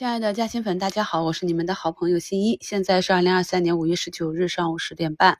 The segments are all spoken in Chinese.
亲爱的嘉兴粉，大家好，我是你们的好朋友新一。现在是二零二三年五月十九日上午十点半。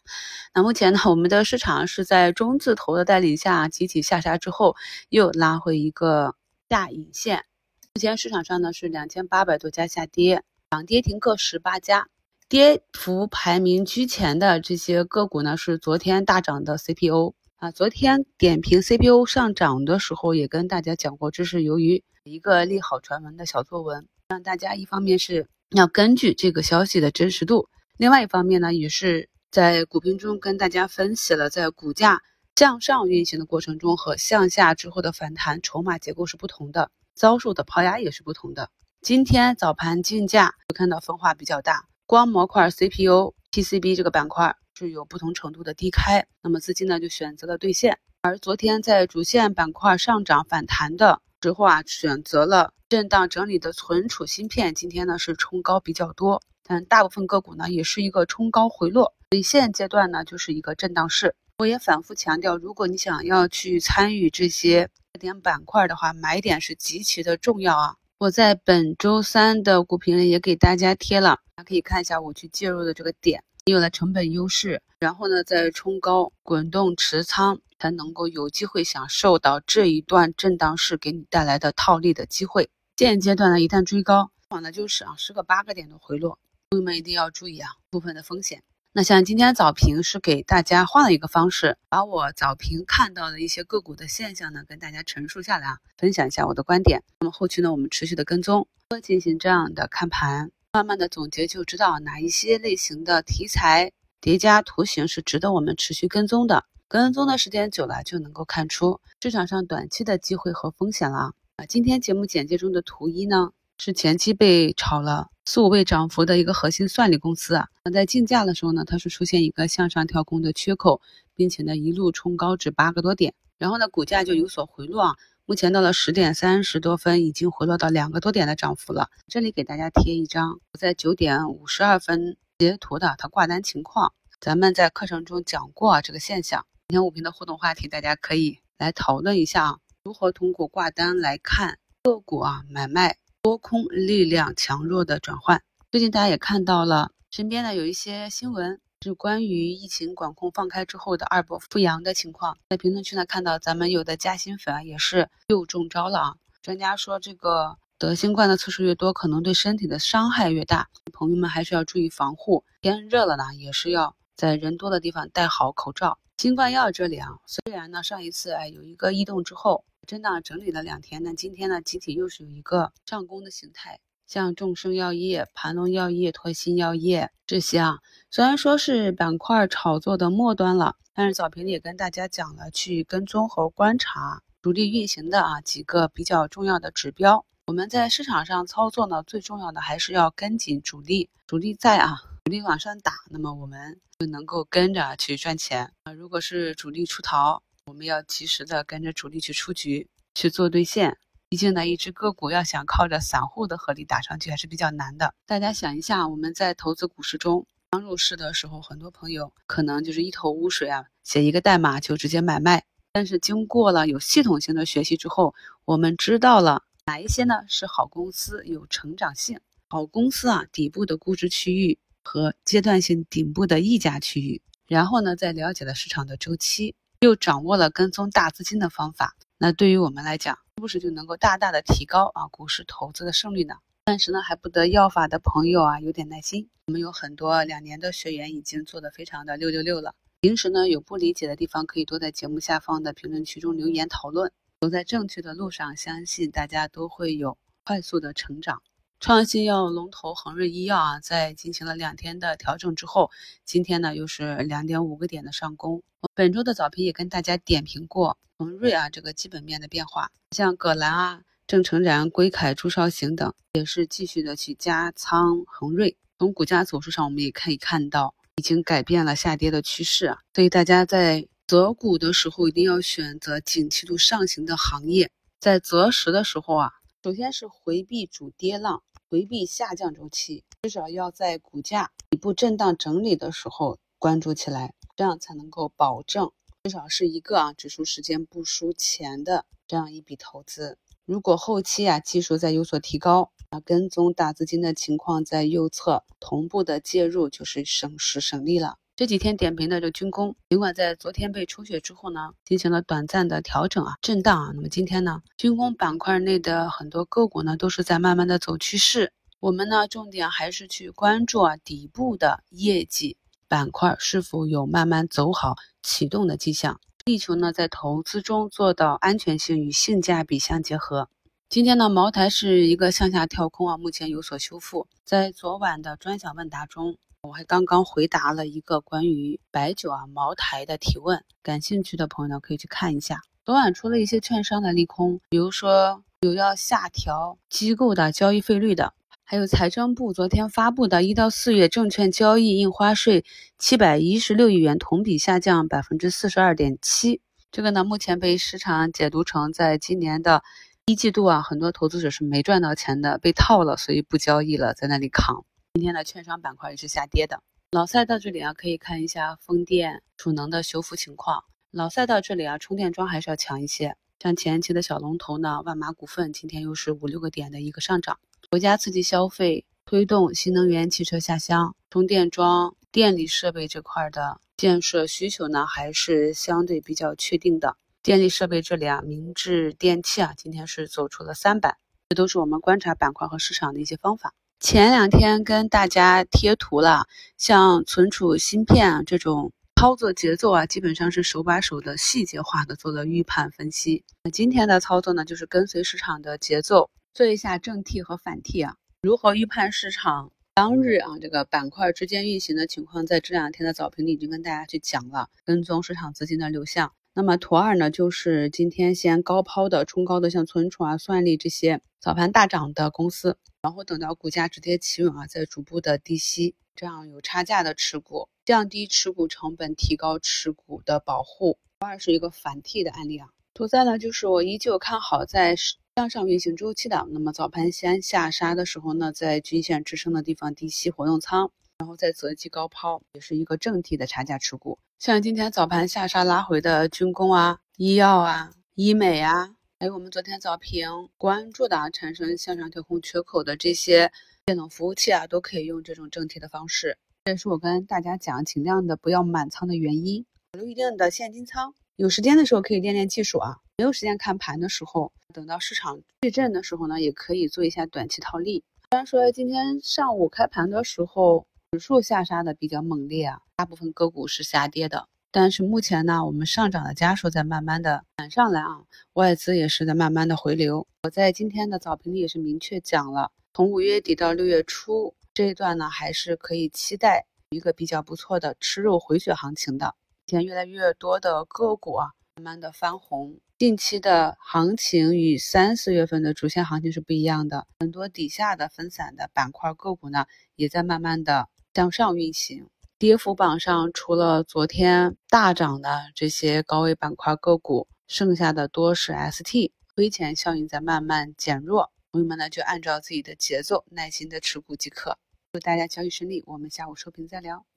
那目前呢，我们的市场是在中字头的带领下集体下杀之后，又拉回一个下影线。目前市场上呢是两千八百多家下跌，涨跌停各十八家。跌幅排名居前的这些个股呢，是昨天大涨的 CPO 啊。昨天点评 CPO 上涨的时候，也跟大家讲过，这是由于一个利好传闻的小作文。让大家一方面是要根据这个消息的真实度，另外一方面呢，也是在股评中跟大家分析了，在股价向上运行的过程中和向下之后的反弹筹码结构是不同的，遭受的抛压也是不同的。今天早盘竞价就看到分化比较大，光模块 CPU、PCB 这个板块是有不同程度的低开，那么资金呢就选择了兑现。而昨天在主线板块上涨反弹的时候啊，选择了。震荡整理的存储芯片，今天呢是冲高比较多，但大部分个股呢也是一个冲高回落，所以现阶段呢就是一个震荡市。我也反复强调，如果你想要去参与这些热点板块的话，买点是极其的重要啊。我在本周三的股评里也给大家贴了，大家可以看一下我去介入的这个点，你有了成本优势，然后呢再冲高滚动持仓，才能够有机会享受到这一段震荡市给你带来的套利的机会。现阶段呢，一旦追高，往往呢就是啊十个八个点的回落，朋友们一定要注意啊部分的风险。那像今天早评是给大家换了一个方式，把我早评看到的一些个股的现象呢，跟大家陈述下来啊，分享一下我的观点。那么后期呢，我们持续的跟踪，进行这样的看盘，慢慢的总结，就知道哪一些类型的题材叠加图形是值得我们持续跟踪的。跟踪的时间久了，就能够看出市场上短期的机会和风险了啊。今天节目简介中的图一呢，是前期被炒了四五倍涨幅的一个核心算力公司啊。那在竞价的时候呢，它是出现一个向上跳空的缺口，并且呢一路冲高至八个多点，然后呢股价就有所回落啊。目前到了十点三十多分，已经回落到两个多点的涨幅了。这里给大家贴一张我在九点五十二分截图的它挂单情况。咱们在课程中讲过啊这个现象。今天五评的互动话题，大家可以来讨论一下啊。如何通过挂单来看个股啊买卖多空力量强弱的转换？最近大家也看到了，身边呢有一些新闻是关于疫情管控放开之后的二波复阳的情况。在评论区呢看到咱们有的加薪粉也是又中招了啊！专家说这个得新冠的次数越多，可能对身体的伤害越大，朋友们还是要注意防护。天热了呢，也是要在人多的地方戴好口罩。新冠药这里啊，虽然呢上一次哎有一个异动之后。震荡整理了两天呢，今天呢集体又是有一个上攻的形态，像众生药业、盘龙药业、拓新药业这些啊，虽然说是板块炒作的末端了，但是早评里也跟大家讲了，去跟踪和观察主力运行的啊几个比较重要的指标。我们在市场上操作呢，最重要的还是要跟紧主力，主力在啊，力往上打，那么我们就能够跟着去赚钱啊。如果是主力出逃，我们要及时的跟着主力去出局去做兑现，毕竟呢，一只个股要想靠着散户的合力打上去还是比较难的。大家想一下，我们在投资股市中刚入市的时候，很多朋友可能就是一头雾水啊，写一个代码就直接买卖。但是经过了有系统性的学习之后，我们知道了哪一些呢是好公司，有成长性好公司啊，底部的估值区域和阶段性顶部的溢价区域，然后呢，再了解了市场的周期。又掌握了跟踪大资金的方法，那对于我们来讲，是不是就能够大大的提高啊股市投资的胜率呢？暂时呢还不得要法的朋友啊，有点耐心。我们有很多两年的学员已经做得非常的六六六了。平时呢有不理解的地方，可以多在节目下方的评论区中留言讨论。走在正确的路上，相信大家都会有快速的成长。创新药龙头恒瑞医药啊，在进行了两天的调整之后，今天呢又是两点五个点的上攻。本周的早评也跟大家点评过恒瑞啊这个基本面的变化，像葛兰啊、正成然、硅凯、朱绍行等也是继续的去加仓恒瑞。从股价走势上，我们也可以看到已经改变了下跌的趋势啊。所以大家在择股的时候，一定要选择景气度上行的行业。在择时的时候啊，首先是回避主跌浪。回避下降周期，至少要在股价底部震荡整理的时候关注起来，这样才能够保证至少是一个啊指数时间不输钱的这样一笔投资。如果后期啊技术再有所提高，啊，跟踪大资金的情况在右侧同步的介入，就是省时省力了。这几天点评的这军工，尽管在昨天被抽血之后呢，进行了短暂的调整啊，震荡啊，那么今天呢，军工板块内的很多个股呢，都是在慢慢的走趋势。我们呢，重点还是去关注啊底部的业绩板块是否有慢慢走好启动的迹象，力求呢在投资中做到安全性与性价比相结合。今天呢，茅台是一个向下跳空啊，目前有所修复。在昨晚的专享问答中。我还刚刚回答了一个关于白酒啊茅台的提问，感兴趣的朋友呢可以去看一下。昨晚出了一些券商的利空，比如说有要下调机构的交易费率的，还有财政部昨天发布的一到四月证券交易印花税七百一十六亿元，同比下降百分之四十二点七。这个呢目前被市场解读成在今年的一季度啊，很多投资者是没赚到钱的，被套了，所以不交易了，在那里扛。今天的券商板块也是下跌的。老赛道这里啊，可以看一下风电储能的修复情况。老赛道这里啊，充电桩还是要强一些。像前期的小龙头呢，万马股份今天又是五六个点的一个上涨。国家刺激消费，推动新能源汽车下乡，充电桩、电力设备这块的建设需求呢，还是相对比较确定的。电力设备这里啊，明治电器啊，今天是走出了三板，这都是我们观察板块和市场的一些方法。前两天跟大家贴图了，像存储芯片啊这种操作节奏啊，基本上是手把手的细节化的做了预判分析。那今天的操作呢，就是跟随市场的节奏，做一下正 T 和反 T 啊。如何预判市场当日啊这个板块之间运行的情况，在这两天的早评里已经跟大家去讲了，跟踪市场资金的流向。那么图二呢，就是今天先高抛的冲高的，像存储啊、算力这些早盘大涨的公司。然后等到股价止跌企稳啊，再逐步的低吸，这样有差价的持股，降低持股成本，提高持股的保护。图二是一个反替的案例啊。图三呢，就是我依旧看好在向上运行周期的。那么早盘先下杀的时候呢，在均线支撑的地方低吸活动仓，然后再择机高抛，也是一个正体的差价持股。像今天早盘下杀拉回的军工啊、医药啊、医美啊。还有我们昨天早评关注的产生向上跳空缺口的这些电脑服务器啊，都可以用这种正体的方式。这也是我跟大家讲尽量的不要满仓的原因，保留一定的现金仓。有时间的时候可以练练技术啊，没有时间看盘的时候，等到市场对震的时候呢，也可以做一下短期套利。虽然说今天上午开盘的时候指数下杀的比较猛烈啊，大部分个股是下跌的。但是目前呢，我们上涨的家数在慢慢的赶上来啊，外资也是在慢慢的回流。我在今天的早评里也是明确讲了，从五月底到六月初这一段呢，还是可以期待一个比较不错的吃肉回血行情的。现在越来越多的个股啊，慢慢的翻红。近期的行情与三四月份的主线行情是不一样的，很多底下的分散的板块个股呢，也在慢慢的向上运行。跌幅榜上，除了昨天大涨的这些高位板块个股，剩下的多是 ST，亏钱效应在慢慢减弱。朋友们呢，就按照自己的节奏，耐心的持股即可。祝大家交易顺利，我们下午收评再聊。